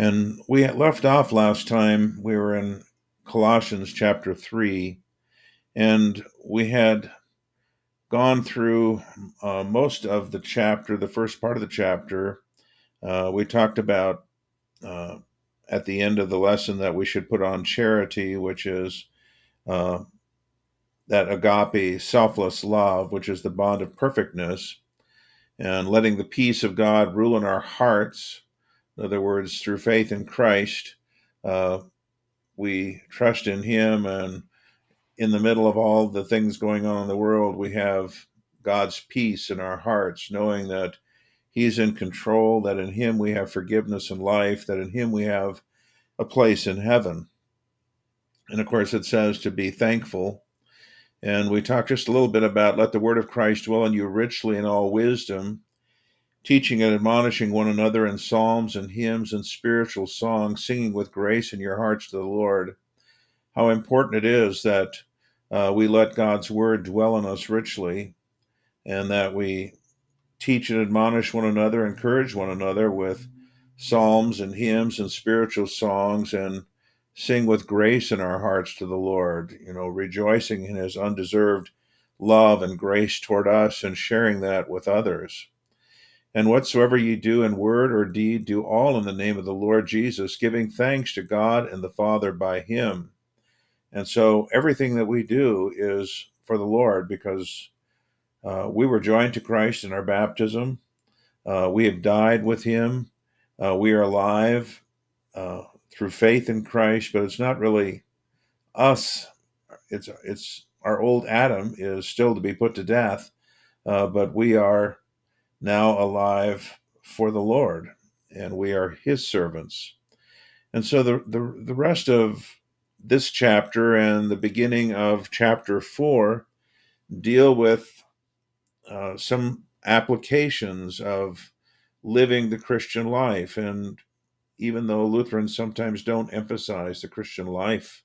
And we left off last time, we were in Colossians chapter 3, and we had gone through uh, most of the chapter, the first part of the chapter. Uh, we talked about uh, at the end of the lesson that we should put on charity, which is uh, that agape, selfless love, which is the bond of perfectness, and letting the peace of God rule in our hearts. In other words, through faith in Christ, uh, we trust in Him, and in the middle of all the things going on in the world, we have God's peace in our hearts, knowing that He's in control, that in Him we have forgiveness and life, that in Him we have a place in heaven. And of course, it says to be thankful. And we talked just a little bit about let the word of Christ dwell in you richly in all wisdom, teaching and admonishing one another in psalms and hymns and spiritual songs, singing with grace in your hearts to the Lord. How important it is that uh, we let God's word dwell in us richly and that we teach and admonish one another, encourage one another with psalms and hymns and spiritual songs and sing with grace in our hearts to the Lord, you know, rejoicing in his undeserved love and grace toward us and sharing that with others. And whatsoever ye do in word or deed, do all in the name of the Lord Jesus, giving thanks to God and the Father by him. And so everything that we do is for the Lord because uh, we were joined to Christ in our baptism. Uh, we have died with him. Uh, we are alive uh, through faith in Christ, but it's not really us. It's it's our old Adam is still to be put to death, uh, but we are now alive for the Lord, and we are His servants. And so the the, the rest of this chapter and the beginning of chapter four deal with uh, some applications of living the Christian life. And even though Lutherans sometimes don't emphasize the Christian life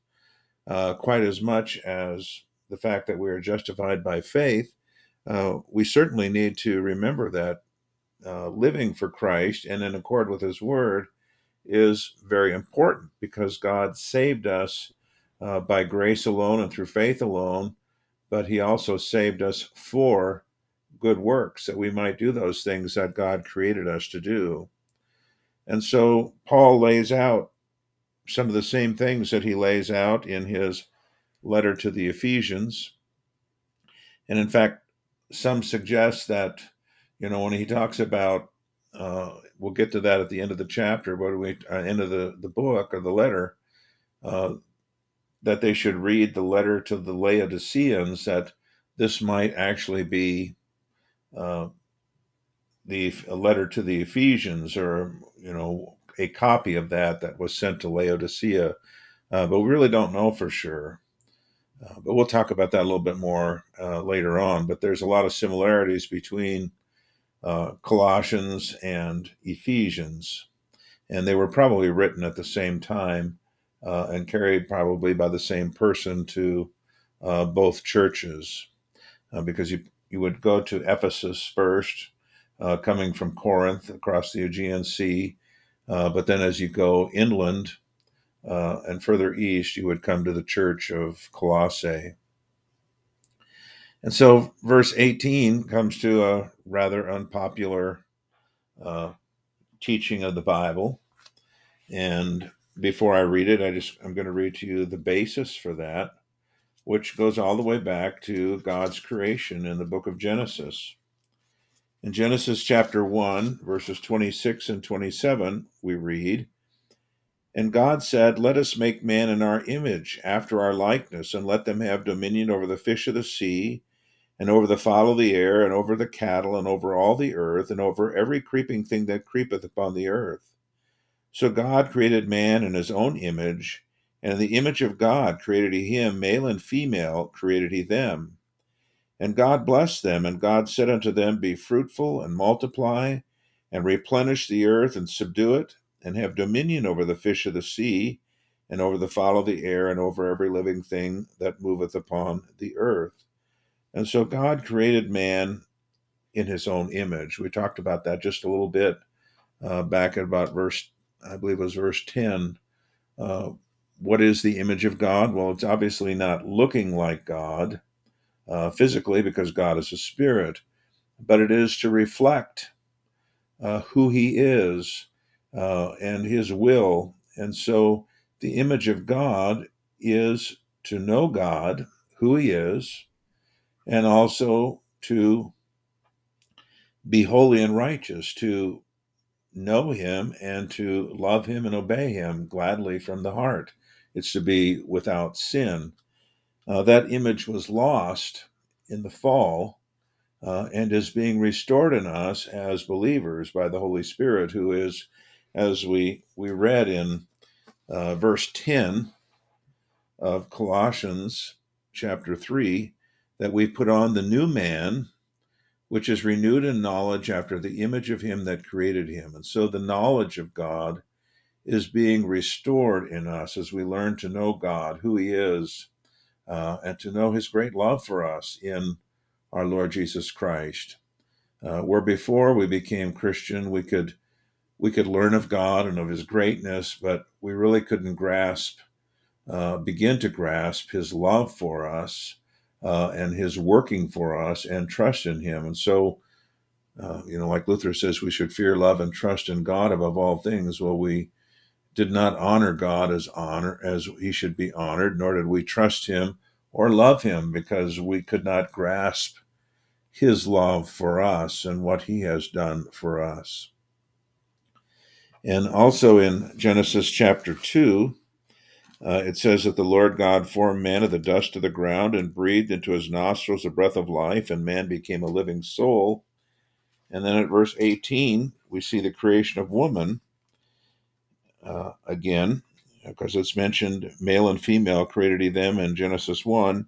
uh, quite as much as the fact that we are justified by faith, uh, we certainly need to remember that uh, living for Christ and in accord with His Word is very important because God saved us uh, by grace alone and through faith alone, but He also saved us for good works that we might do those things that God created us to do. And so Paul lays out some of the same things that he lays out in his letter to the Ephesians. And in fact, some suggest that, you know, when he talks about, uh, we'll get to that at the end of the chapter, but we uh, end of the, the book or the letter, uh, that they should read the letter to the Laodiceans, that this might actually be uh, the letter to the Ephesians, or you know, a copy of that that was sent to Laodicea, uh, but we really don't know for sure. Uh, but we'll talk about that a little bit more uh, later on. But there's a lot of similarities between uh, Colossians and Ephesians, and they were probably written at the same time uh, and carried probably by the same person to uh, both churches, because you you would go to Ephesus first, coming from Corinth across the Aegean Sea, but then as you go inland uh, and further east, you would come to the church of Colossae. And so, verse 18 comes to a rather unpopular uh, teaching of the Bible. And before I read it, I just I'm going to read to you the basis for that, which goes all the way back to God's creation in the book of Genesis. In Genesis chapter 1, verses 26 and 27, we read, And God said, Let us make man in our image, after our likeness, and let them have dominion over the fish of the sea, and over the fowl of the air, and over the cattle, and over all the earth, and over every creeping thing that creepeth upon the earth. So God created man in his own image, and in the image of God created he him, male and female created he them. And God blessed them, and God said unto them, Be fruitful and multiply, and replenish the earth and subdue it, and have dominion over the fish of the sea, and over the fowl of the air, and over every living thing that moveth upon the earth. And so God created man in his own image. We talked about that just a little bit uh, back at about verse I believe it was verse 10. Uh, what is the image of God? Well, it's obviously not looking like God uh, physically because God is a spirit, but it is to reflect uh, who he is uh, and his will. And so the image of God is to know God, who he is, and also to be holy and righteous, to know him and to love him and obey him gladly from the heart. It's to be without sin. Uh, that image was lost in the fall uh, and is being restored in us as believers by the Holy Spirit, who is, as we, we read in uh, verse 10 of Colossians chapter 3, that we put on the new man, which is renewed in knowledge after the image of him that created him. And so the knowledge of God is being restored in us as we learn to know God, who he is, uh, and to know his great love for us in our Lord Jesus Christ. Uh, where before we became Christian, we could we could learn of God and of His greatness, but we really couldn't grasp, uh, begin to grasp His love for us uh, and His working for us and trust in Him. And so, uh, you know, like Luther says, we should fear, love, and trust in God above all things. Well, we did not honor God as honor as He should be honored, nor did we trust Him or love Him because we could not grasp his love for us and what he has done for us. And also in Genesis chapter 2, uh, it says that the Lord God formed man of the dust of the ground and breathed into his nostrils the breath of life, and man became a living soul. And then at verse 18, we see the creation of woman uh, again, because it's mentioned male and female created he them in Genesis 1.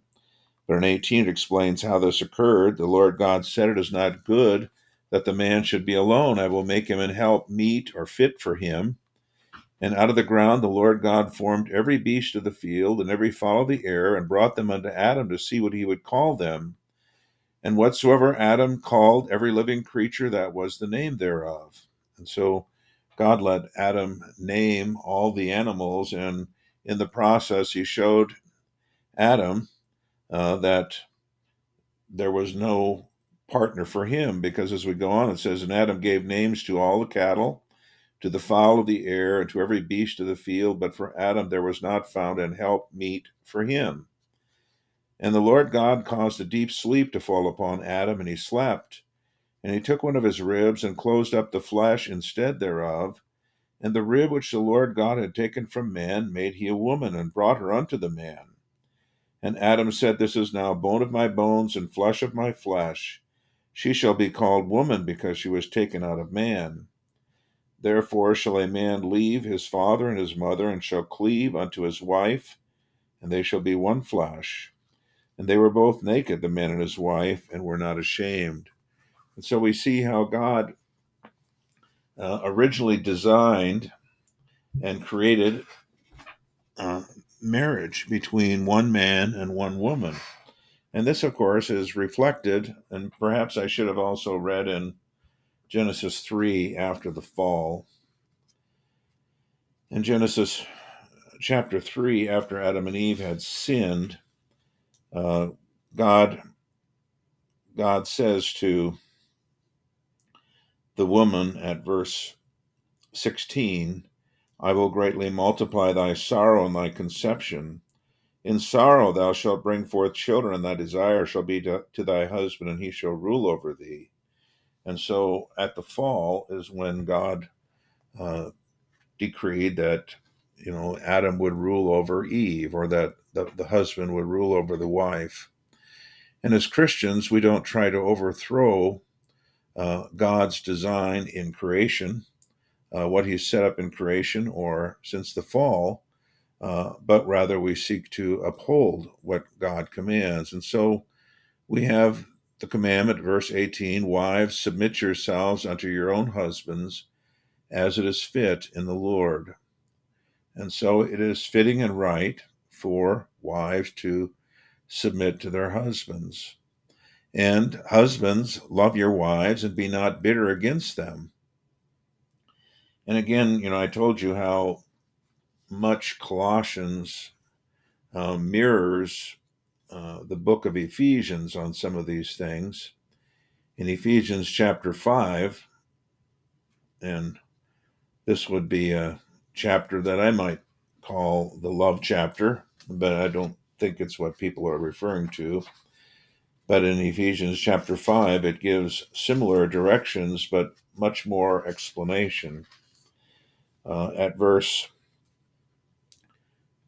But in 18, it explains how this occurred. The Lord God said, It is not good that the man should be alone. I will make him an help meet or fit for him. And out of the ground the Lord God formed every beast of the field and every fowl of the air, and brought them unto Adam to see what he would call them. And whatsoever Adam called every living creature, that was the name thereof. And so God let Adam name all the animals, and in the process, he showed Adam uh, that there was no partner for him because as we go on it says and adam gave names to all the cattle to the fowl of the air and to every beast of the field but for adam there was not found an help meet for him. And the lord god caused a deep sleep to fall upon adam and he slept. And he took one of his ribs and closed up the flesh instead thereof. And the rib which the lord god had taken from man made he a woman and brought her unto the man. And Adam said, This is now bone of my bones and flesh of my flesh. She shall be called woman because she was taken out of man. Therefore shall a man leave his father and his mother, and shall cleave unto his wife, and they shall be one flesh. And they were both naked, the man and his wife, and were not ashamed. And so we see how God uh, originally designed and created uh, marriage between one man and one woman. And this, of course, is reflected, and perhaps I should have also read in Genesis 3 after the fall. In Genesis chapter 3, after Adam and Eve had sinned, uh, God, God says to the woman at verse 16, I will greatly multiply thy sorrow and thy conception. In sorrow thou shalt bring forth children, and thy desire shall be to, to, thy husband, and he shall rule over thee. And so at the fall is when God uh, decreed that, you know, Adam would rule over Eve, or that the, the husband would rule over the wife. And as Christians, we don't try to overthrow uh, God's design in creation uh, what he's set up in creation or since the fall, uh, but rather we seek to uphold what God commands. And so we have the commandment, verse 18 Wives, submit yourselves unto your own husbands as it is fit in the Lord. And so it is fitting and right for wives to submit to their husbands. And husbands, love your wives and be not bitter against them. And again, you know, I told you how much Colossians uh, mirrors uh, the book of Ephesians on some of these things. In Ephesians chapter 5, and this would be a chapter that I might call the love chapter, but I don't think it's what people are referring to. But in Ephesians chapter 5, it gives similar directions, but much more explanation. Uh, at verse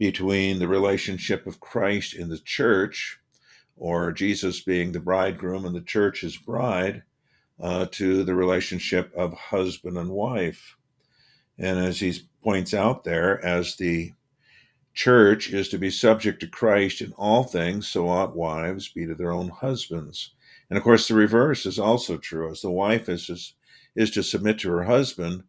between the relationship of Christ in the church, or Jesus being the bridegroom and the church his bride, uh, to the relationship of husband and wife. And as he points out there, as the church is to be subject to Christ in all things, so ought wives be to their own husbands. And of course, the reverse is also true. As the wife is to, is to submit to her husband,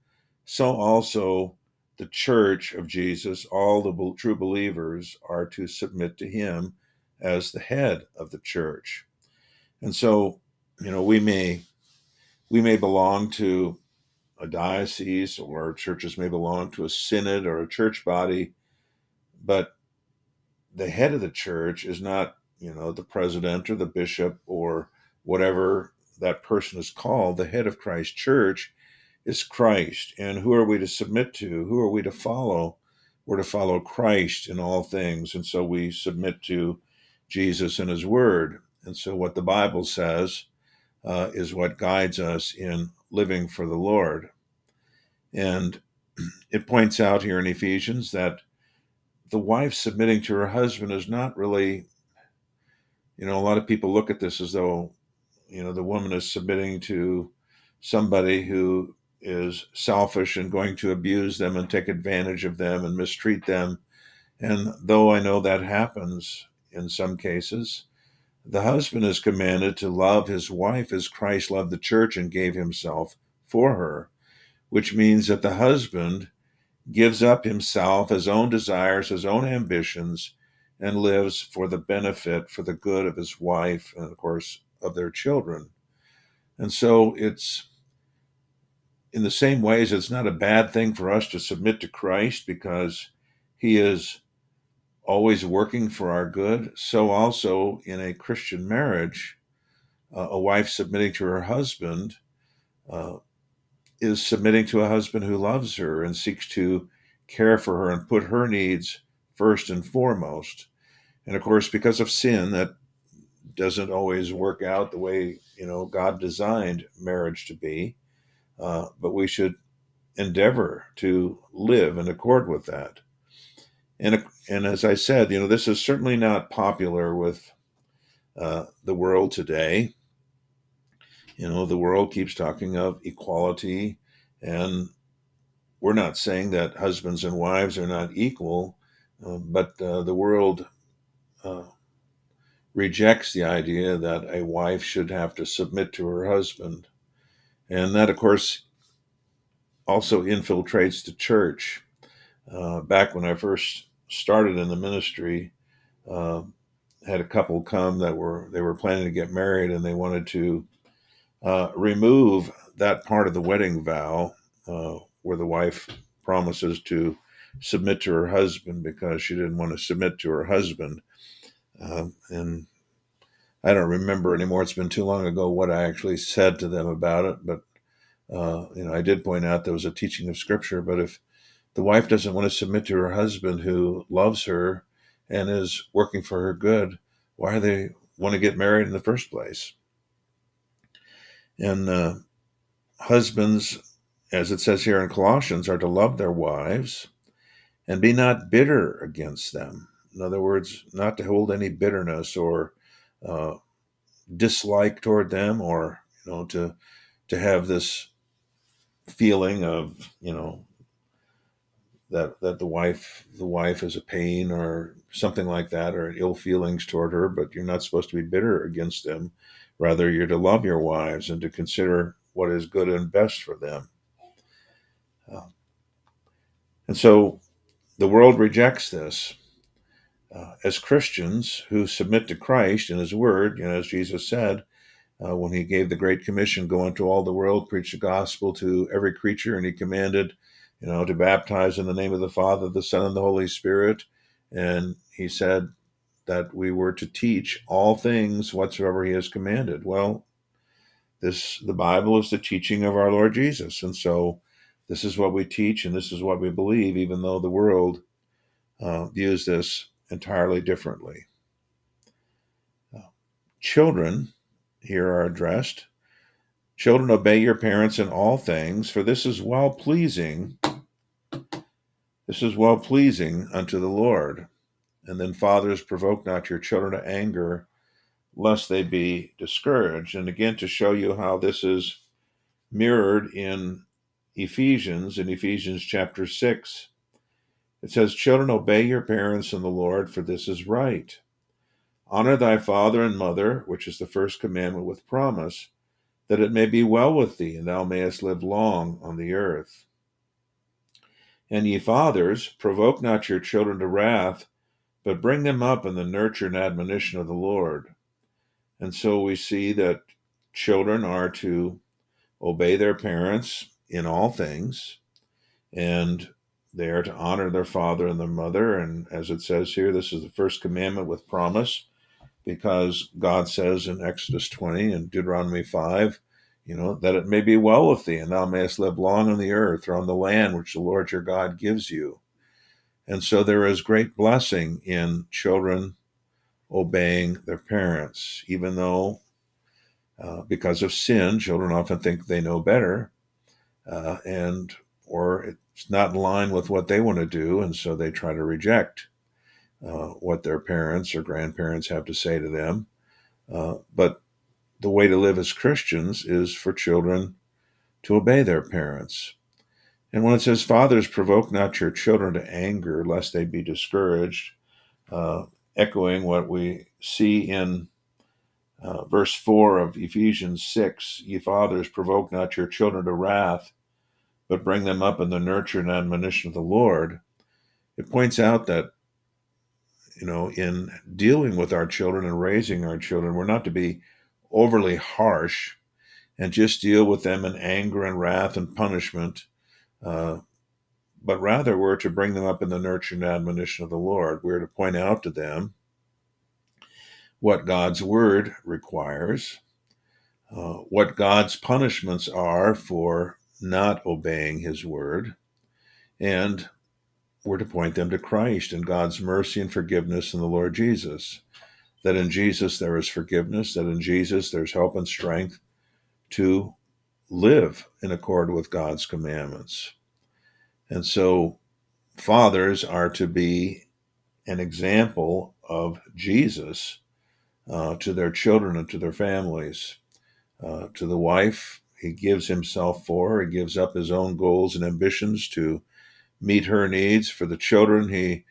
so also the church of Jesus, all the true believers, are to submit to him as the head of the church. And so, you know, we may we may belong to a diocese or churches may belong to a synod or a church body, but the head of the church is not, you know, the president or the bishop or whatever that person is called, the head of Christ Church is Christ. And who are we to submit to? Who are we to follow? We're to follow Christ in all things. And so we submit to Jesus and his word. And so what the Bible says uh, is what guides us in living for the Lord. And it points out here in Ephesians that the wife submitting to her husband is not really, you know, a lot of people look at this as though you know the woman is submitting to somebody who is selfish and going to abuse them and take advantage of them and mistreat them and though i know that happens in some cases the husband is commanded to love his wife as christ loved the church and gave himself for her which means that the husband gives up himself his own desires his own ambitions and lives for the benefit for the good of his wife and of course of their children. And so it's in the same ways, it's not a bad thing for us to submit to Christ because he is always working for our good. So, also in a Christian marriage, uh, a wife submitting to her husband uh, is submitting to a husband who loves her and seeks to care for her and put her needs first and foremost. And of course, because of sin, that doesn't always work out the way you know God designed marriage to be, uh, but we should endeavor to live in accord with that. And and as I said, you know, this is certainly not popular with uh, the world today. You know, the world keeps talking of equality, and we're not saying that husbands and wives are not equal, uh, but uh, the world uh, rejects the idea that a wife should have to submit to her husband. And that, of course, also infiltrates the church. Uh, back when I first started in the ministry, uh, had a couple come that were they were planning to get married and they wanted to uh, remove that part of the wedding vow uh, where the wife promises to submit to her husband because she didn't want to submit to her husband. Um, and I don't remember anymore. It's been too long ago what I actually said to them about it, but uh, you know, I did point out there was a teaching of Scripture. But if the wife doesn't want to submit to her husband who loves her and is working for her good, why do they want to get married in the first place? And uh, husbands, as it says here in Colossians, are to love their wives and be not bitter against them. In other words, not to hold any bitterness or uh, dislike toward them, or you know, to to have this feeling of you know that that the wife the wife is a pain or something like that or ill feelings toward her but you're not supposed to be bitter against them. Rather you're to love your wives and to consider what is good and best for them. Uh, and so the world rejects this uh, as christians who submit to christ and his word you know, as jesus said uh, when he gave the Great Commission, go into all the world, preach the gospel to every creature, and he commanded, you know, to baptize in the name of the Father, the Son, and the Holy Spirit. And he said that we were to teach all things whatsoever he has commanded. Well, this the Bible is the teaching of our Lord Jesus, and so this is what we teach, and this is what we believe, even though the world uh, views this entirely differently. Children here are addressed. Children, obey your parents in all things, for this is well pleasing. This is well pleasing unto the Lord. And then, fathers, provoke not your children to anger, lest they be discouraged. And again, to show you how this is mirrored in Ephesians, in Ephesians chapter 6, it says, Children, obey your parents in the Lord, for this is right. Honor thy father and mother, which is the first commandment with promise, that it may be well with thee, and thou mayest live long on the earth. And ye fathers, provoke not your children to wrath, but bring them up in the nurture and admonition of the Lord. And so we see that children are to obey their parents in all things, and they are to honor their father and their mother. And as it says here, this is the first commandment with promise because God says in Exodus 20 and Deuteronomy 5, you know, that it may be well with thee, and thou mayest live long on the earth or on the land which the Lord your God gives you. And so there is great blessing in children obeying their parents, even though uh, because of sin, children often think they know better, uh, and or it's not in line with what they want to do, and so they try to reject uh, what their parents or grandparents have to say to them. Uh, but the way to live as Christians is for children to obey their parents. And when it says, Fathers, provoke not your children to anger, lest they be discouraged, uh, echoing what we see in uh, verse 4 of Ephesians 6 Ye fathers, provoke not your children to wrath, but bring them up in the nurture and admonition of the Lord. It points out that you know, in dealing with our children and raising our children, we're not to be overly harsh and just deal with them in anger and wrath and punishment, uh, but rather we're to bring them up in the nurture and admonition of the Lord. We're to point out to them what God's word requires, uh, what God's punishments are for not obeying his word, and we're to point them to Christ and God's mercy and forgiveness in the Lord Jesus. That in Jesus there is forgiveness, that in Jesus there's help and strength to live in accord with God's commandments. And so, fathers are to be an example of Jesus uh, to their children and to their families. Uh, to the wife, he gives himself for, he gives up his own goals and ambitions to meet her needs. For the children, he,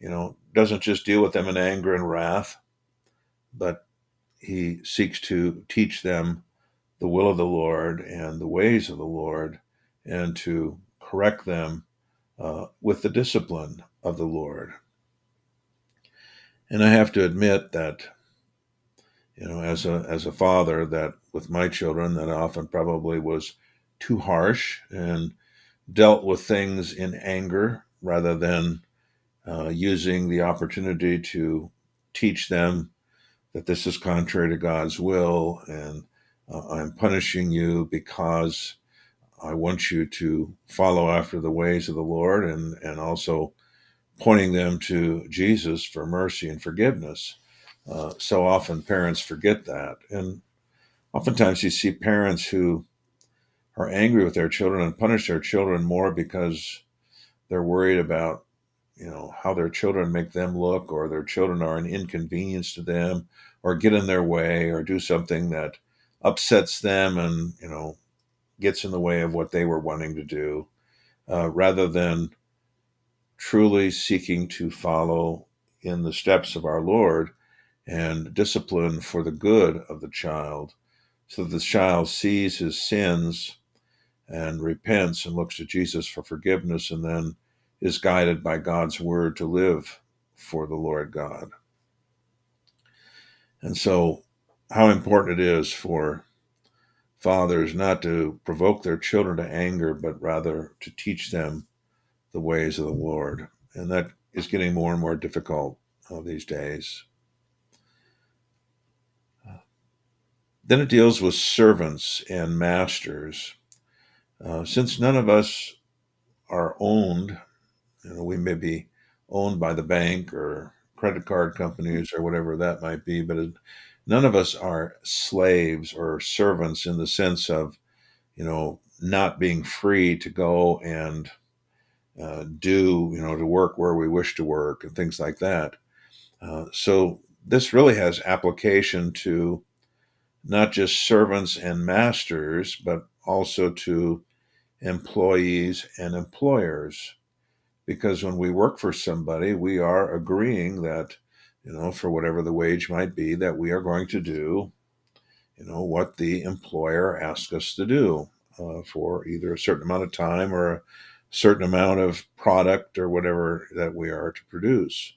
you know, doesn't just deal with them in anger and wrath, but he seeks to teach them the will of the Lord and the ways of the Lord and to correct them uh, with the discipline of the Lord. And I have to admit that, you know, as a as a father, that with my children, that often probably was too harsh and dealt with things in anger rather than uh, using the opportunity to teach them that this is contrary to God's will and uh, I'm punishing you because I want you to follow after the ways of the Lord and, and also pointing them to Jesus for mercy and forgiveness. Uh, so often parents forget that. And oftentimes you see parents who are angry with their children and punish their children more because they're worried about you know how their children make them look or their children are an inconvenience to them or get in their way or do something that upsets them and you know gets in the way of what they were wanting to do uh, rather than truly seeking to follow in the steps of our lord and discipline for the good of the child so that the child sees his sins and repents and looks to Jesus for forgiveness and then is guided by God's word to live for the Lord God. And so, how important it is for fathers not to provoke their children to anger, but rather to teach them the ways of the Lord. And that is getting more and more difficult uh, these days. Then it deals with servants and masters. Uh, since none of us are owned, you know, we may be owned by the bank or credit card companies or whatever that might be, but it, none of us are slaves or servants in the sense of, you know, not being free to go and uh, do, you know, to work where we wish to work and things like that. Uh, so this really has application to not just servants and masters, but also to employees and employers. Because when we work for somebody, we are agreeing that, you know, for whatever the wage might be, that we are going to do, you know, what the employer asks us to do uh, for either a certain amount of time or a certain amount of product or whatever that we are to produce.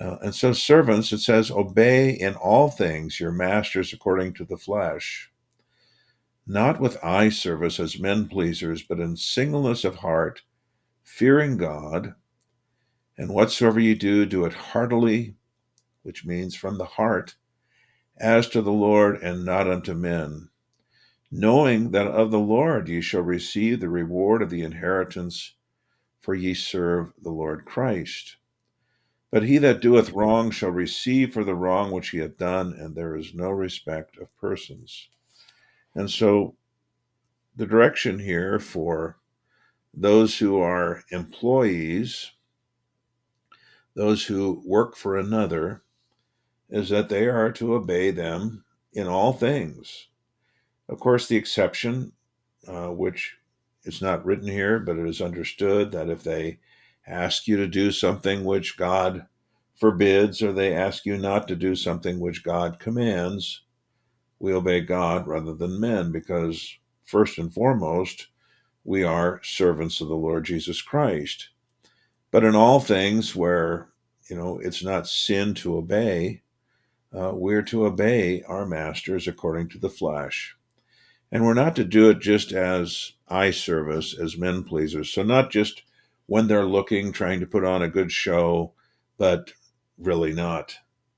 Uh, and so, servants, it says, obey in all things your masters according to the flesh not with eye service as men pleasers, but in singleness of heart, fearing God. And whatsoever you do, do it heartily, which means from the heart, as to the Lord and not unto men, knowing that of the Lord ye shall receive the reward of the inheritance, for ye serve the Lord Christ. But he that doeth wrong shall receive for the wrong which he hath done, and there is no respect of persons. And so the direction here for those who are employees, those who work for another, is that they are to obey them in all things. Of course, the exception, uh, which is not written here, but it is understood that if they ask you to do something which God forbids, or they ask you not to do something which God commands, we obey God rather than men because, first and foremost, we are servants of the Lord Jesus Christ. But in all things where, you know, it's not sin to obey, uh, we're to obey our masters according to the flesh. And we're not to do it just as eye service, as men pleasers. So, not just when they're looking, trying to put on a good show, but really not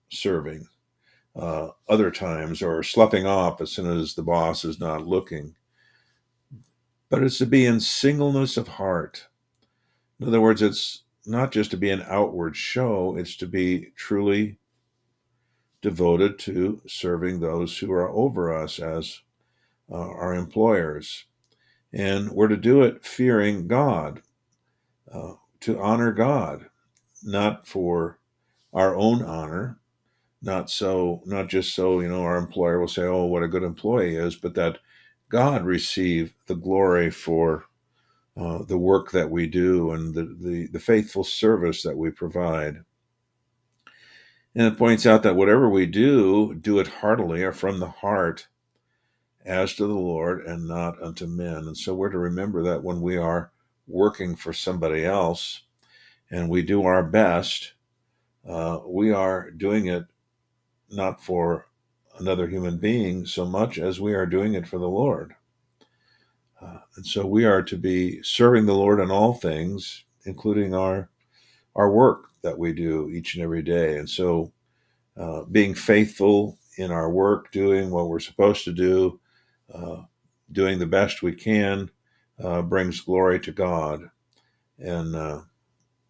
serving uh, other times or sloughing off as soon as the boss is not looking. But it's to be in singleness of heart. In other words, it's not just to be an outward show, it's to be truly devoted to serving those who are over us as uh, our employers. And we're to do it fearing God, to honor God, not for our own honor, not so not just so you know our employer will say oh what a good employee is but that god receive the glory for uh, the work that we do and the, the, the faithful service that we provide. And it points out that whatever we do do it heartily or from the heart as to the lord and not unto men. And so we're to remember that when we are working for somebody else and we do our best uh, we are doing it not for another human being so much as we are doing it for the Lord. Uh, and so we are to be serving the Lord in all things, including our our work that we do each and every day. And so, uh, being faithful in our work, doing what we're supposed to do, uh, doing the best we can, uh, brings glory to God, and uh,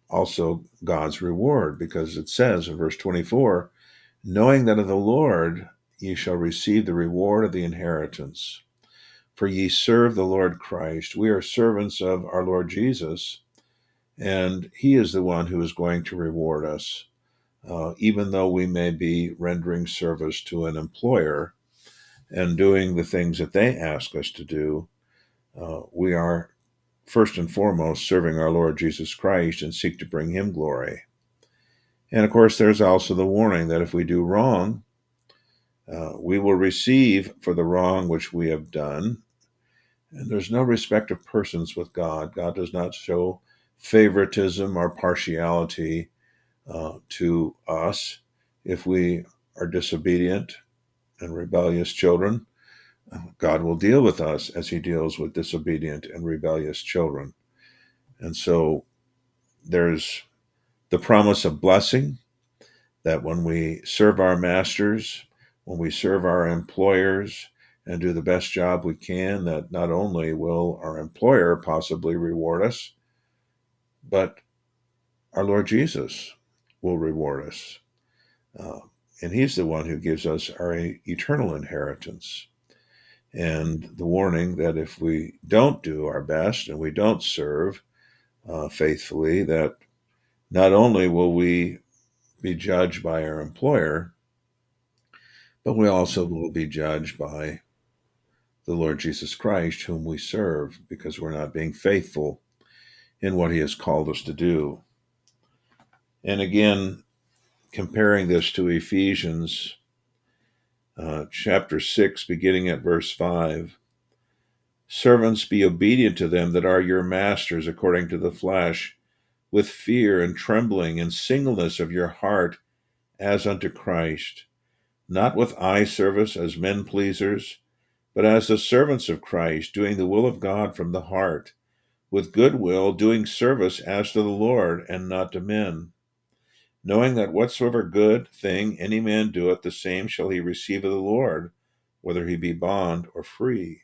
also God's reward, because it says in verse twenty-four, "Knowing that of the Lord ye shall receive the reward of the inheritance." For ye serve the Lord Christ. We are servants of our Lord Jesus, and He is the one who is going to reward us, uh, even though we may be rendering service to an employer and doing the things that they ask us to do. Uh, we are first and foremost serving our Lord Jesus Christ and seek to bring Him glory. And of course, there's also the warning that if we do wrong, uh, we will receive for the wrong which we have done and there's no respect of persons with God. God does not show favoritism or partiality uh, to us if we are disobedient and rebellious children. God will deal with us as he deals with disobedient and rebellious children. And so there's the promise of blessing that when we serve our masters, when we serve our employers, and do the best job we can, that not only will our employer possibly reward us, but our Lord Jesus will reward us. Uh, and He's the one who gives us our eternal inheritance. And the warning that if we don't do our best and we don't serve uh, faithfully, that not only will we be judged by our employer, but we also will be judged by the Lord Jesus Christ, whom we serve, because we're not being faithful in what He has called us to do. And again, comparing this to Ephesians uh, chapter 6, beginning at verse 5 Servants, be obedient to them that are your masters according to the flesh, with fear and trembling and singleness of your heart, as unto Christ, not with eye service as men pleasers but as the servants of Christ, doing the will of God from the heart, with good will, doing service as to the Lord and not to men, knowing that whatsoever good thing any man doeth, the same shall he receive of the Lord, whether he be bond or free.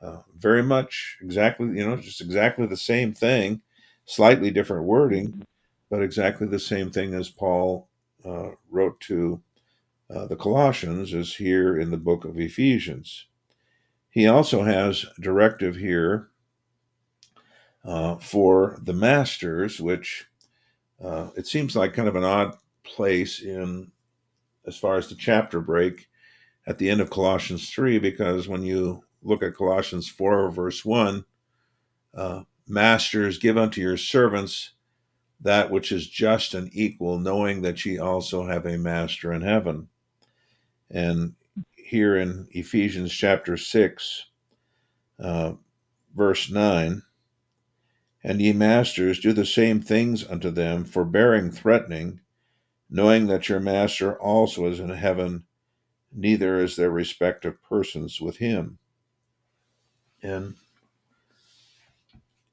Uh, very much exactly, you know, just exactly the same thing, slightly different wording, but exactly the same thing as Paul uh, wrote to uh, the Colossians is here in the book of Ephesians. He also has directive here uh, for the masters, which uh, it seems like kind of an odd place in as far as the chapter break at the end of Colossians 3, because when you look at Colossians 4, verse 1, uh, masters, give unto your servants that which is just and equal, knowing that ye also have a master in heaven. And here in Ephesians chapter 6, uh, verse 9 And ye masters, do the same things unto them, forbearing threatening, knowing that your master also is in heaven, neither is there respect of persons with him. And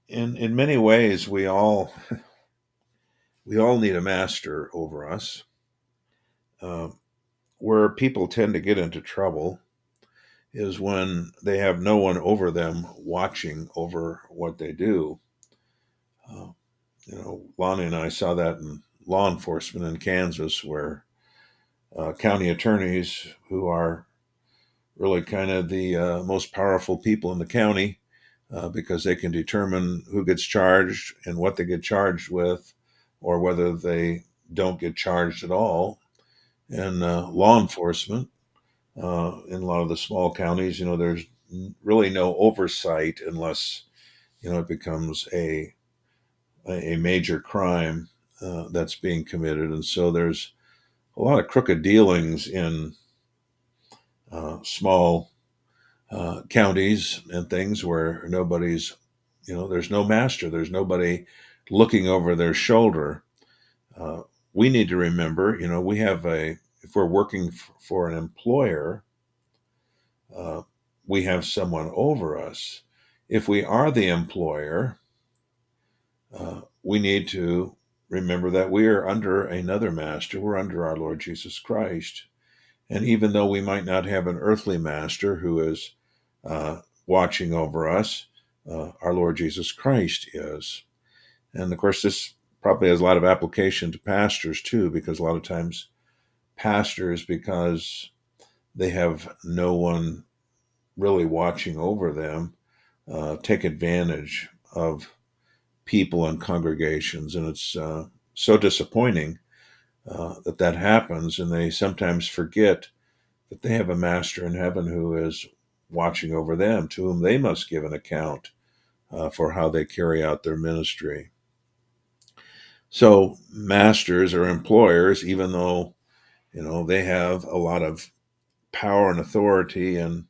in in many ways we all we all need a master over us. Uh, where people tend to get into trouble is when they have no one over them watching over what they do. Uh, you know, Lonnie and I saw that in law enforcement in Kansas, where uh, county attorneys, who are really kind of the uh, most powerful people in the county, uh, because they can determine who gets charged and what they get charged with, or whether they don't get charged at all, and uh, law enforcement uh, in a lot of the small counties. You know, there's really no oversight unless you know it becomes a a major crime uh, that's being committed, and so there's a lot of crooked dealings in uh, small uh, counties and things where nobody's you know there's no master, there's nobody looking over their shoulder. Uh, we need to remember, you know, we have a, if we're working f- for an employer, uh, we have someone over us. If we are the employer, uh, we need to remember that we are under another master. We're under our Lord Jesus Christ. And even though we might not have an earthly master who is uh, watching over us, uh, our Lord Jesus Christ is. And of course, this probably has a lot of application to pastors too, because a lot of times pastors, because they have no one really watching over them, uh, take advantage of people and congregations. And it's uh, so disappointing uh, that that happens. And they sometimes forget that they have a master in heaven who is watching over them, to whom they must give an account uh, for how they carry out their ministry. So, masters or employers, even though you know they have a lot of power and authority, and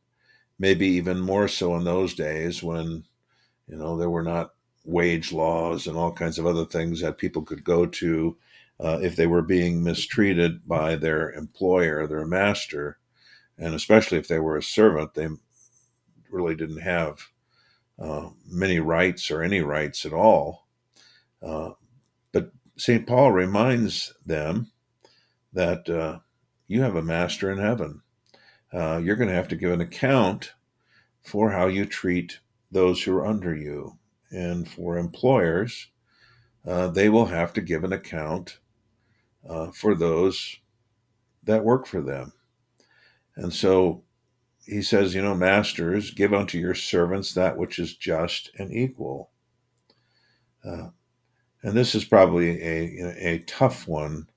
maybe even more so in those days when you know there were not wage laws and all kinds of other things that people could go to uh, if they were being mistreated by their employer, their master, and especially if they were a servant, they really didn't have uh, many rights or any rights at all. Uh, but St. Paul reminds them that uh, you have a master in heaven. Uh, you're going to have to give an account for how you treat those who are under you. And for employers, uh, they will have to give an account uh, for those that work for them. And so he says, you know, masters, give unto your servants that which is just and equal. Uh, and this is probably a a tough one.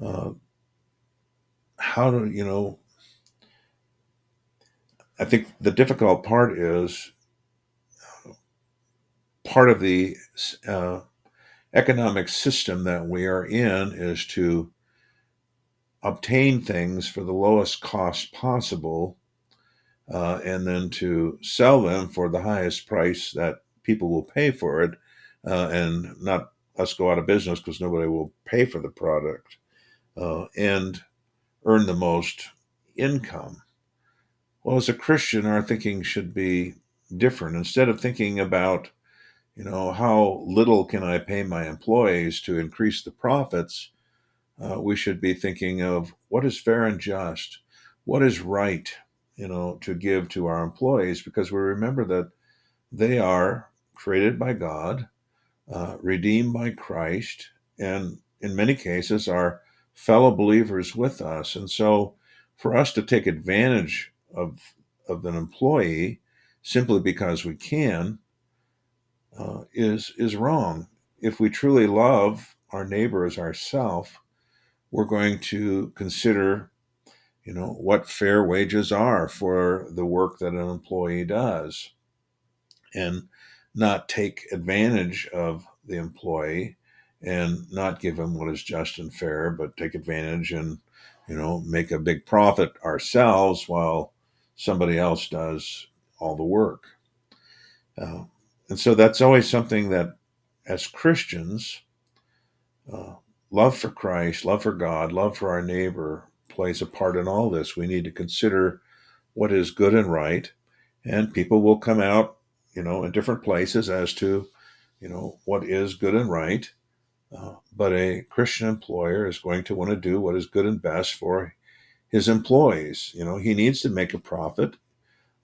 Uh, how do you know? I think the difficult part is part of the uh, economic system that we are in is to obtain things for the lowest cost possible uh, and then to sell them for the highest price that people will pay for it uh, and not us go out of business because nobody will pay for the product uh, and earn the most income. Well, as a Christian, our thinking should be different. Instead of thinking about, you know, how little can I pay my employees to increase the profits, uh, we should be thinking of what is fair and just, what is right, you know, to give to our employees, because we remember that they are created by God, uh, redeemed by Christ, and in many cases are fellow believers with us. And so, for us to take advantage of of an employee simply because we can uh, is is wrong. If we truly love our neighbor as ourself, we're going to consider, you know, what fair wages are for the work that an employee does, and not take advantage of the employee and not give him what is just and fair, but take advantage and you know make a big profit ourselves while somebody else does all the work. Uh, and so that's always something that, as Christians, uh, love for Christ, love for God, love for our neighbor plays a part in all this. We need to consider what is good and right, and people will come out, you know, in different places as to, you know, what is good and right. Uh, but a Christian employer is going to want to do what is good and best for his employees. You know, he needs to make a profit.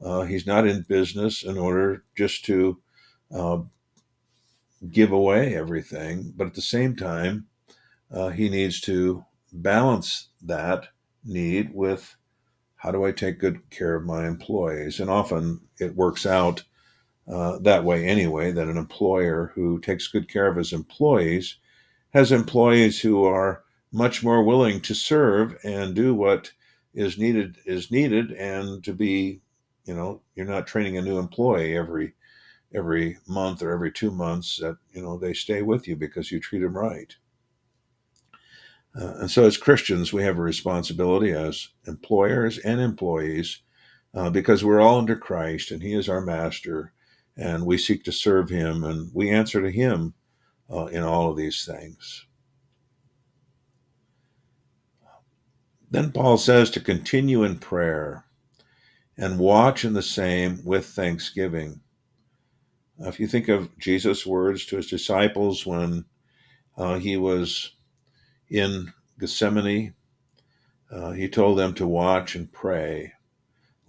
Uh, he's not in business in order just to uh, give away everything, but at the same time, uh, he needs to balance that need with how do I take good care of my employees? And often it works out uh, that way anyway, that an employer who takes good care of his employees has employees who are much more willing to serve and do what is needed is needed and to be you know you're not training a new employee every every month or every two months that you know they stay with you because you treat them right uh, and so as christians we have a responsibility as employers and employees uh, because we're all under christ and he is our master and we seek to serve him and we answer to him uh, in all of these things Then Paul says to continue in prayer and watch in the same with thanksgiving. If you think of Jesus' words to his disciples when uh, he was in Gethsemane, uh, he told them to watch and pray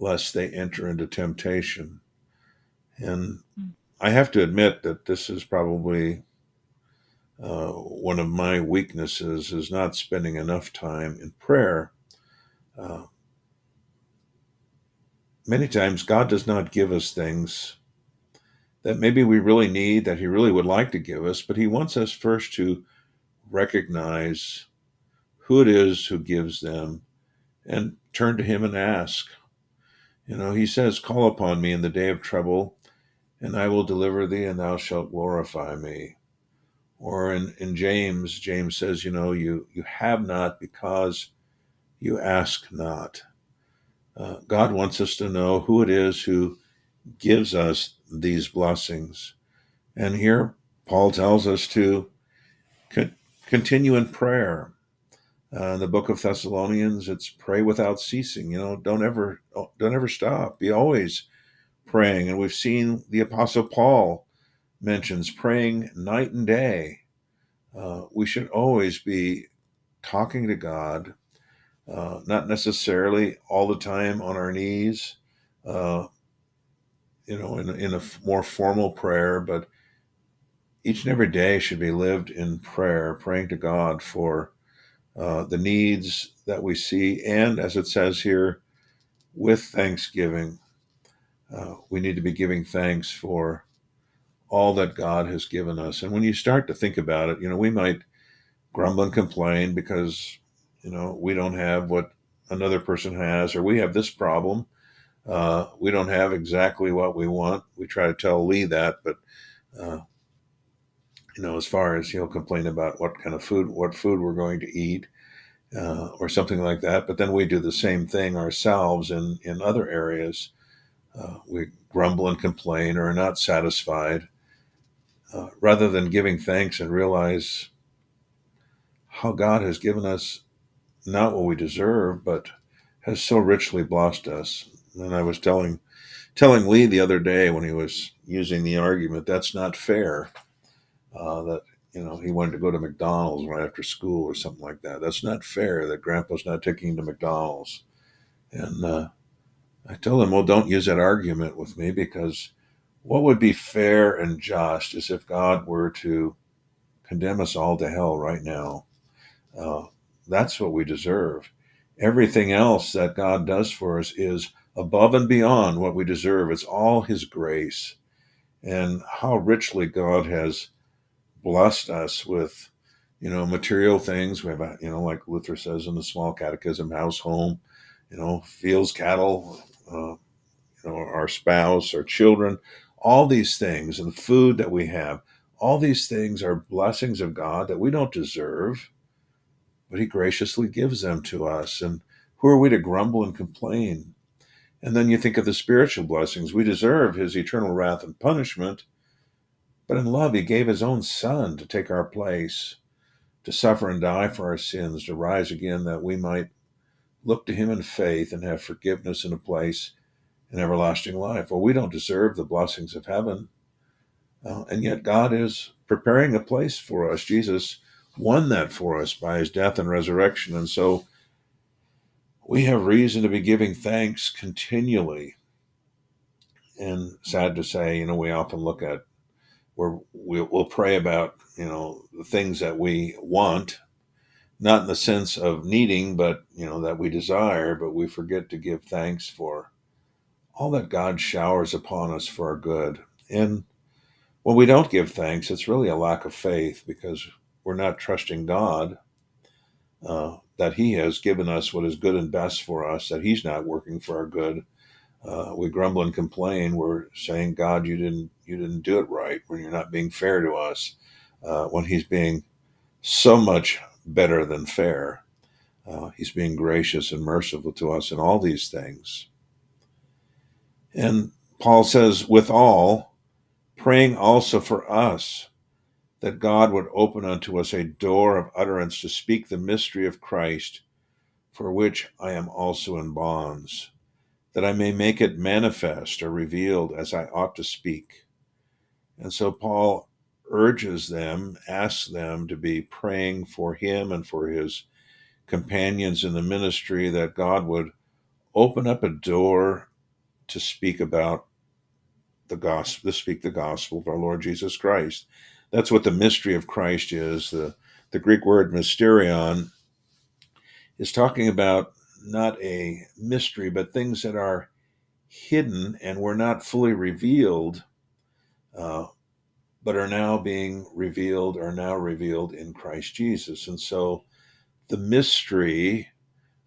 lest they enter into temptation. And. I have to admit that this is probably uh, one of my weaknesses is not spending enough time in prayer. Uh, many times, God does not give us things that maybe we really need, that He really would like to give us, but He wants us first to recognize who it is who gives them and turn to Him and ask. You know, He says, Call upon me in the day of trouble, and I will deliver thee, and thou shalt glorify me. Or in, in James, James says, you know, you, you have not because you ask not. Uh, God wants us to know who it is who gives us these blessings. And here, Paul tells us to con- continue in prayer. Uh, in the book of Thessalonians, it's pray without ceasing. You know, don't ever don't ever stop. Be always praying. And we've seen the Apostle Paul mentions praying night and day. Uh, we should always be talking to God, uh, not necessarily all the time on our knees, uh, you know, in, in a more formal prayer, but each and every day should be lived in prayer, praying to God for uh, the needs that we see, and as it says here, with thanksgiving. Uh, we need to be giving thanks for all that God has given us. And when you start to think about it, you know, we might grumble and complain because, you know, we don't have what another person has, or we have this problem. Uh, we don't have exactly what we want. We try to tell Lee that, but, uh, you know, as far as he'll complain about what kind of food, what food we're going to eat, uh, or something like that. But then we do the same thing ourselves in, in other areas. Uh, we grumble and complain or are not satisfied uh, rather than giving thanks and realize how God has given us not what we deserve, but has so richly blessed us. And I was telling telling Lee the other day when he was using the argument that's not fair. Uh, that you know he wanted to go to McDonald's right after school or something like that. That's not fair. That Grandpa's not taking him to McDonald's. And uh, I told him, well, don't use that argument with me because what would be fair and just is if God were to condemn us all to hell right now. Uh, that's what we deserve. Everything else that God does for us is above and beyond what we deserve. It's all His grace. And how richly God has blessed us with, you know, material things. We have, you know, like Luther says in the small catechism, house, home, you know, fields, cattle, uh, you know, our spouse, our children, all these things and the food that we have, all these things are blessings of God that we don't deserve, but He graciously gives them to us. And who are we to grumble and complain? And then you think of the spiritual blessings. We deserve His eternal wrath and punishment, but in love, He gave His own Son to take our place, to suffer and die for our sins, to rise again that we might look to Him in faith and have forgiveness in a place and everlasting life. Well, we don't deserve the blessings of heaven. Uh, and yet God is preparing a place for us. Jesus won that for us by his death and resurrection. And so we have reason to be giving thanks continually. And sad to say, you know, we often look at where we'll, pray about, you know, the things that we want, not in the sense of needing, but, you know, that we desire, but we forget to give thanks for all that God showers upon us for our good. And when we don't give thanks, it's really a lack of faith because we're not trusting God uh, that He has given us what is good and best for us, that He's not working for our good. Uh, we grumble and complain. We're saying, God, you didn't you didn't do it right when you're not being fair to us. Uh, when He's being so much better than fair, uh, He's being gracious and merciful to us in all these things. And Paul says, withal, praying also for us that God would open unto us a door of utterance to speak the mystery of Christ, for which I am also in bonds, that I may make it manifest or revealed as I ought to speak. And so Paul urges them, asks them to be praying for him and for his companions in the ministry that God would open up a door to speak about the gospel, to speak the gospel of our Lord Jesus Christ. That's what the mystery of Christ is. The, the Greek word mysterion is talking about not a mystery, but things that are hidden and were not fully revealed, uh, but are now being revealed, are now revealed in Christ Jesus. And so the mystery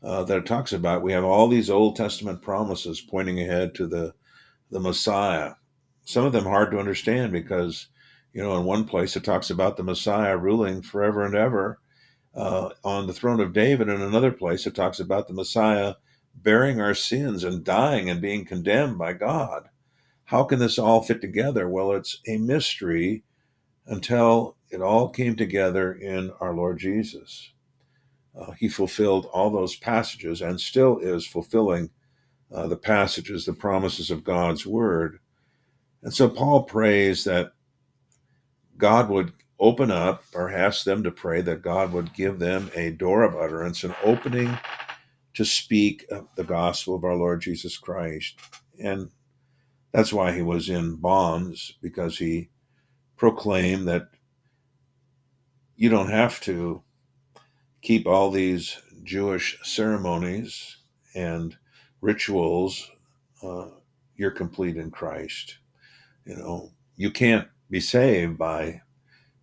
uh, that it talks about, we have all these Old Testament promises pointing ahead to the, the Messiah. Some of them hard to understand because, you know, in one place it talks about the Messiah ruling forever and ever uh, on the throne of David. In another place, it talks about the Messiah bearing our sins and dying and being condemned by God. How can this all fit together? Well, it's a mystery until it all came together in our Lord Jesus. Uh, he fulfilled all those passages and still is fulfilling uh, the passages, the promises of God's word. And so Paul prays that God would open up or ask them to pray that God would give them a door of utterance, an opening to speak the gospel of our Lord Jesus Christ. And that's why he was in bonds, because he proclaimed that you don't have to keep all these Jewish ceremonies and rituals. Uh, you're complete in Christ. You know, you can't be saved by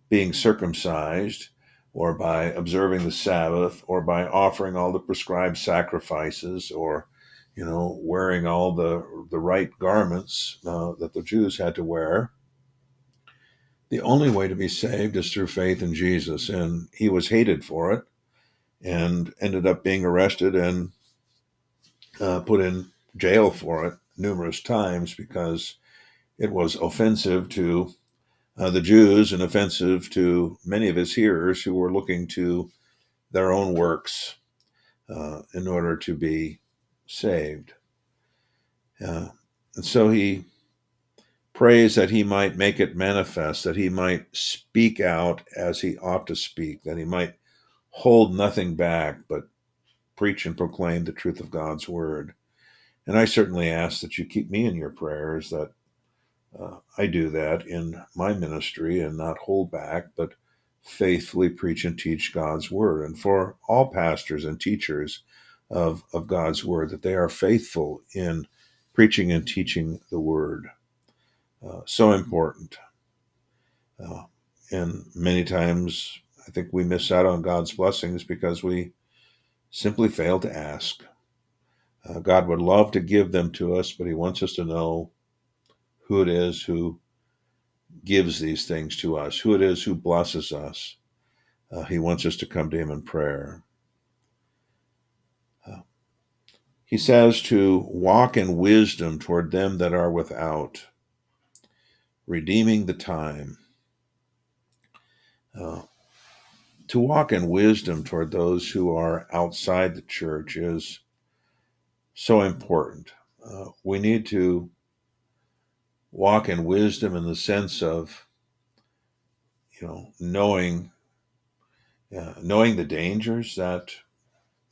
being circumcised or by observing the Sabbath or by offering all the prescribed sacrifices or you know wearing all the the right garments uh, that the Jews had to wear. The only way to be saved is through faith in Jesus and he was hated for it and ended up being arrested and uh, put in jail for it numerous times because it was offensive to uh, the Jews and offensive to many of his hearers who were looking to their own works uh, in order to be saved. Uh, and so he prays that he might make it manifest, that he might speak out as he ought to speak, that he might hold nothing back, but preach and proclaim the truth of God's word. And I certainly ask that you keep me in your prayers, that uh, I do that in my ministry and not hold back, but faithfully preach and teach God's word. And for all pastors and teachers of, of God's word, that they are faithful in preaching and teaching the word. Uh, so important. Uh, and many times I think we miss out on God's blessings because we simply fail to ask. Uh, God would love to give them to us, but He wants us to know who it is who gives these things to us, who it is who blesses us. Uh, he wants us to come to Him in prayer. Uh, he says to walk in wisdom toward them that are without, redeeming the time. Uh, to walk in wisdom toward those who are outside the church is so important. Uh, we need to walk in wisdom in the sense of you know knowing uh, knowing the dangers that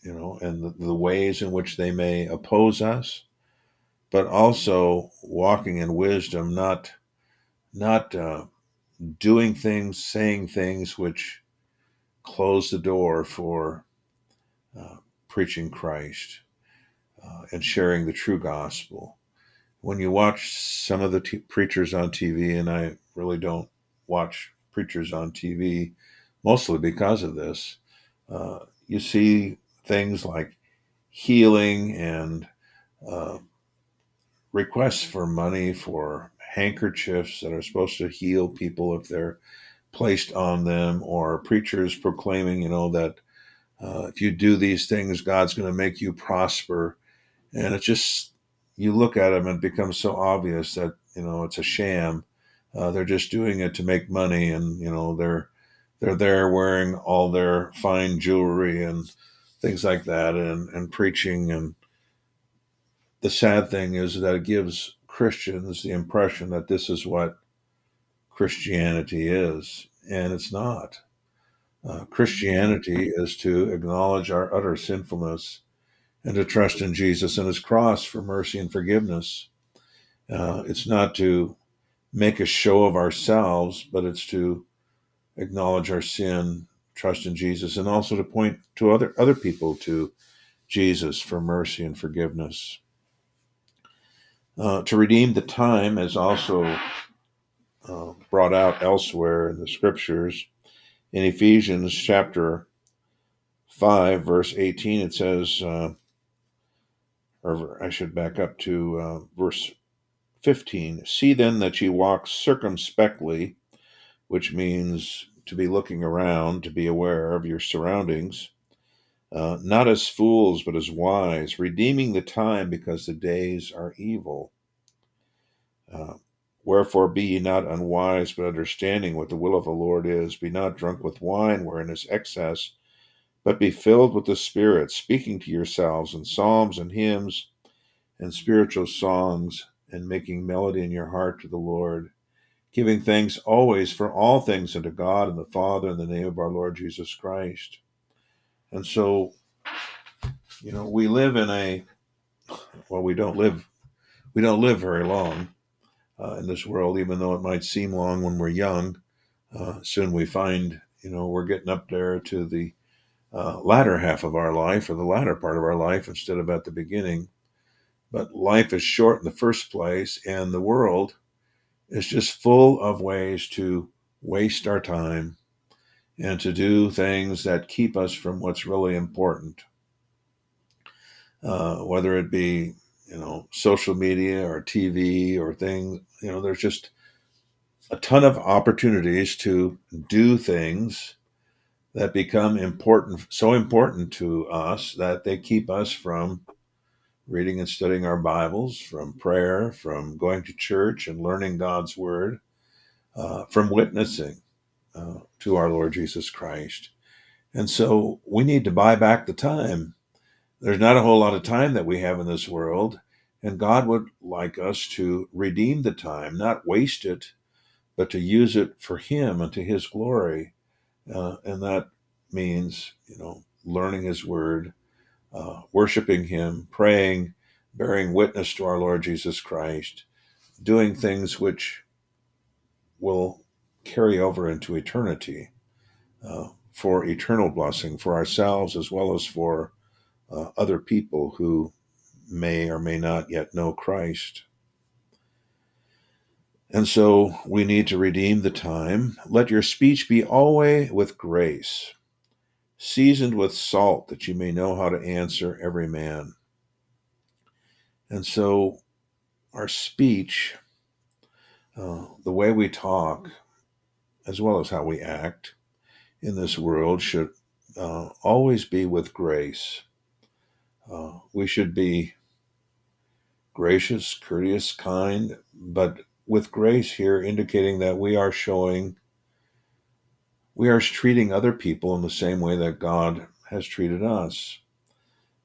you know and the, the, ways in which they may oppose us but also walking in wisdom not not uh, doing things saying things which close the door for uh, preaching christ uh, and sharing the true gospel when you watch some of the t- preachers on TV, and I really don't watch preachers on TV mostly because of this, uh, you see things like healing and uh, requests for money for handkerchiefs that are supposed to heal people if they're placed on them, or preachers proclaiming, you know, that uh, if you do these things, God's going to make you prosper. And it just you look at them and it becomes so obvious that you know it's a sham. Uh, they're just doing it to make money, and you know they're they're there wearing all their fine jewelry and things like that, and, and preaching. And the sad thing is that it gives Christians the impression that this is what Christianity is, and it's not. Uh, Christianity is to acknowledge our utter sinfulness and to trust in Jesus and his cross for mercy and forgiveness. Uh, it's not to make a show of ourselves, but it's to acknowledge our sin, trust in Jesus, and also to point to other other people to Jesus for mercy and forgiveness. Uh, to redeem the time is also uh, brought out elsewhere in the scriptures. In Ephesians chapter 5, verse 18, it says, uh, or I should back up to uh, verse 15 See then that ye walk circumspectly, which means to be looking around, to be aware of your surroundings, uh, not as fools, but as wise, redeeming the time because the days are evil. Uh, Wherefore be ye not unwise, but understanding what the will of the Lord is. Be not drunk with wine, wherein is excess, but be filled with the Spirit, speaking to yourselves in psalms and hymns and spiritual songs, and making melody in your heart to the Lord, giving thanks always for all things unto God and the Father in the name of our Lord Jesus Christ. And so, you know, we live in a well, we don't live we don't live very long uh, in this world, even though it might seem long when we're young. Uh, soon we find, you know, we're getting up there to the uh, latter half of our life or the latter part of our life instead of at the beginning. But life is short in the first place, and the world is just full of ways to waste our time and to do things that keep us from what's really important. Uh, whether it be you know social media or TV or things. You know, there's just a ton of opportunities to do things that become important, so important to us that they keep us from reading and studying our Bibles, from prayer, from going to church and learning God's Word, uh, from witnessing uh, to our Lord Jesus Christ. And so we need to buy back the time there's not a whole lot of time that we have in this world, and God would like us to redeem the time, not waste it, but to use it for Him and to His glory. Uh, and that means, you know, learning His Word, uh, worshiping Him, praying, bearing witness to our Lord Jesus Christ, doing things which will carry over into eternity uh, for eternal blessing for ourselves as well as for uh, other people who may or may not yet know Christ. And so we need to redeem the time. Let your speech be always with grace, seasoned with salt, that you may know how to answer every man. And so our speech, uh, the way we talk, as well as how we act in this world, should uh, always be with grace. Uh, we should be gracious, courteous, kind, but with grace here indicating that we are showing, we are treating other people in the same way that God has treated us.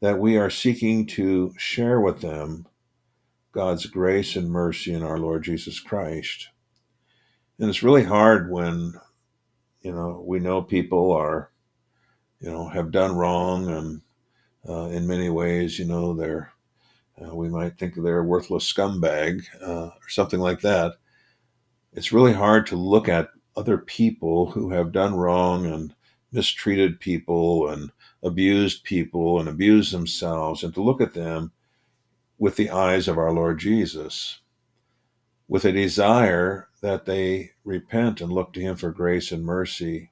That we are seeking to share with them God's grace and mercy in our Lord Jesus Christ. And it's really hard when, you know, we know people are, you know, have done wrong and uh, in many ways, you know, they're uh, we might think they're a worthless scumbag uh, or something like that. It's really hard to look at other people who have done wrong and mistreated people and abused people and abused themselves and to look at them with the eyes of our Lord Jesus, with a desire that they repent and look to Him for grace and mercy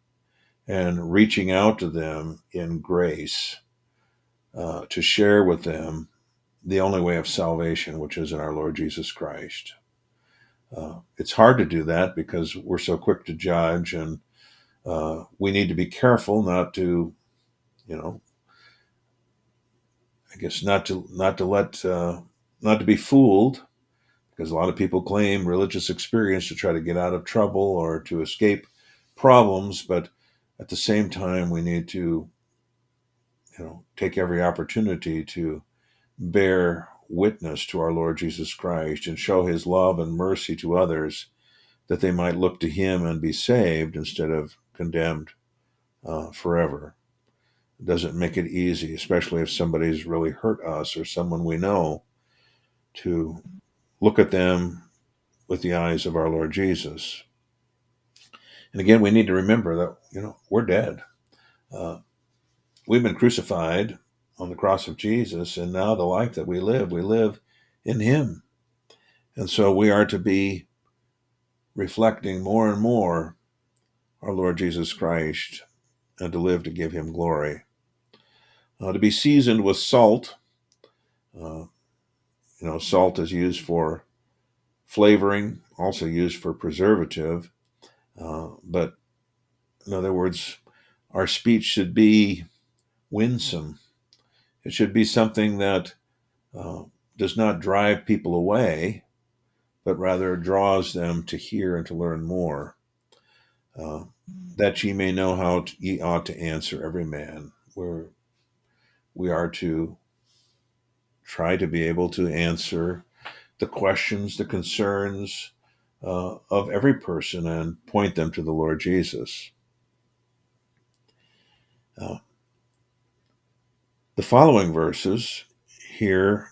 and reaching out to them in grace uh, to share with them the only way of salvation, which is in our Lord Jesus Christ. Uh, it's hard to do that because we're so quick to judge, and uh, we need to be careful not to, you know, I guess not to not to let uh, not to be fooled, because a lot of people claim religious experience to try to get out of trouble or to escape problems, but at the same time, we need to you know, take every opportunity to bear witness to our Lord Jesus Christ and show his love and mercy to others that they might look to him and be saved instead of condemned uh, forever. It doesn't make it easy, especially if somebody's really hurt us or someone we know, to look at them with the eyes of our Lord Jesus. And again, we need to remember that, you know, we're dead. Uh, we've been crucified on the cross of Jesus, and now the life that we live, we live in Him. And so we are to be reflecting more and more our Lord Jesus Christ and to live to give Him glory. Uh, to be seasoned with salt, uh, you know, salt is used for flavoring, also used for preservative. Uh, but in other words, our speech should be winsome. It should be something that uh, does not drive people away, but rather draws them to hear and to learn more. Uh, that ye may know how to, ye ought to answer every man. Where we are to try to be able to answer the questions, the concerns uh, of every person, and point them to the Lord Jesus. Uh, the following verses here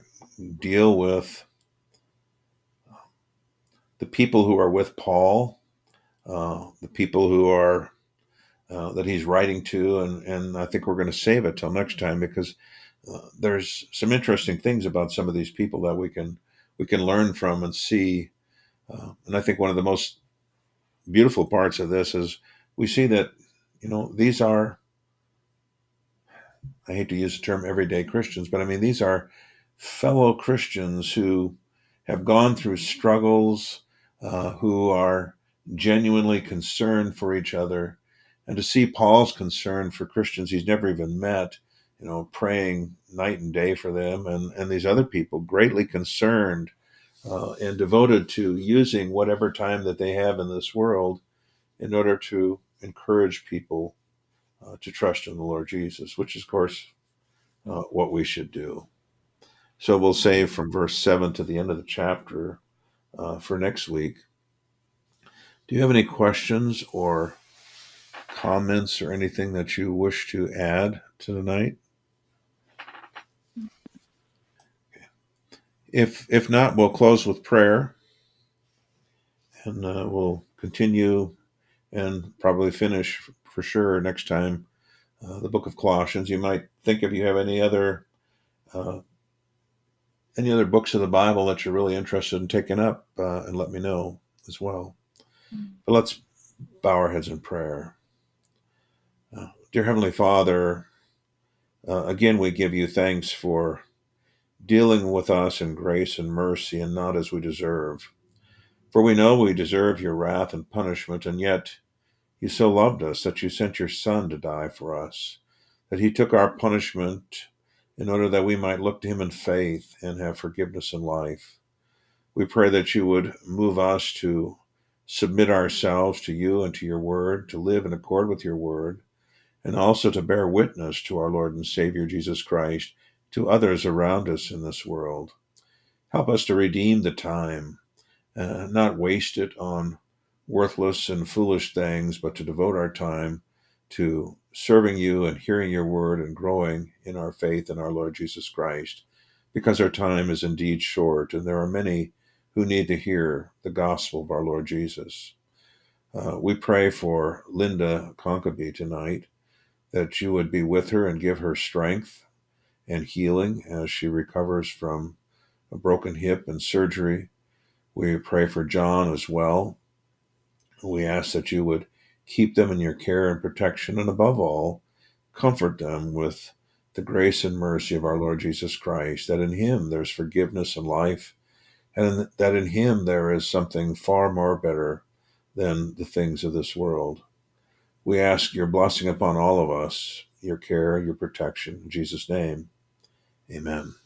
deal with the people who are with Paul, uh, the people who are uh, that he's writing to, and and I think we're going to save it till next time because uh, there's some interesting things about some of these people that we can we can learn from and see. Uh, and I think one of the most beautiful parts of this is we see that you know these are I hate to use the term everyday Christians, but I mean these are fellow Christians who have gone through struggles, uh, who are genuinely concerned for each other, and to see Paul's concern for Christians he's never even met, you know, praying night and day for them, and, and these other people greatly concerned uh, and devoted to using whatever time that they have in this world in order to encourage people uh, to trust in the Lord Jesus, which is, of course, uh, what we should do. So we'll save from verse 7 to the end of the chapter uh, for next week. Do you have any questions or comments or anything that you wish to add to tonight? If if not, we'll close with prayer, and uh, we'll continue and probably finish for sure next time uh, the book of Colossians. You might think if you have any other uh, any other books of the Bible that you're really interested in taking up, uh, and let me know as well. Mm-hmm. But let's bow our heads in prayer. Uh, dear Heavenly Father, uh, again we give you thanks for dealing with us in grace and mercy and not as we deserve. For we know we deserve your wrath and punishment, and yet you so loved us that you sent your Son to die for us, that he took our punishment in order that we might look to him in faith and have forgiveness and life. We pray that you would move us to submit ourselves to you and to your word, to live in accord with your word, and also to bear witness to our Lord and Savior Jesus Christ to others around us in this world. Help us to redeem the time, uh, not waste it on worthless and foolish things, but to devote our time to serving you and hearing your word and growing in our faith in our Lord Jesus Christ, because our time is indeed short and there are many who need to hear the gospel of our Lord Jesus. Uh, we pray for Linda Conkaby tonight that you would be with her and give her strength and healing as she recovers from a broken hip and surgery. We pray for John as well. We ask that you would keep them in your care and protection, and above all, comfort them with the grace and mercy of our Lord Jesus Christ, that in Him there's forgiveness and life, and that in Him there is something far more better than the things of this world. We ask your blessing upon all of us, your care, your protection. In Jesus' name. Amen.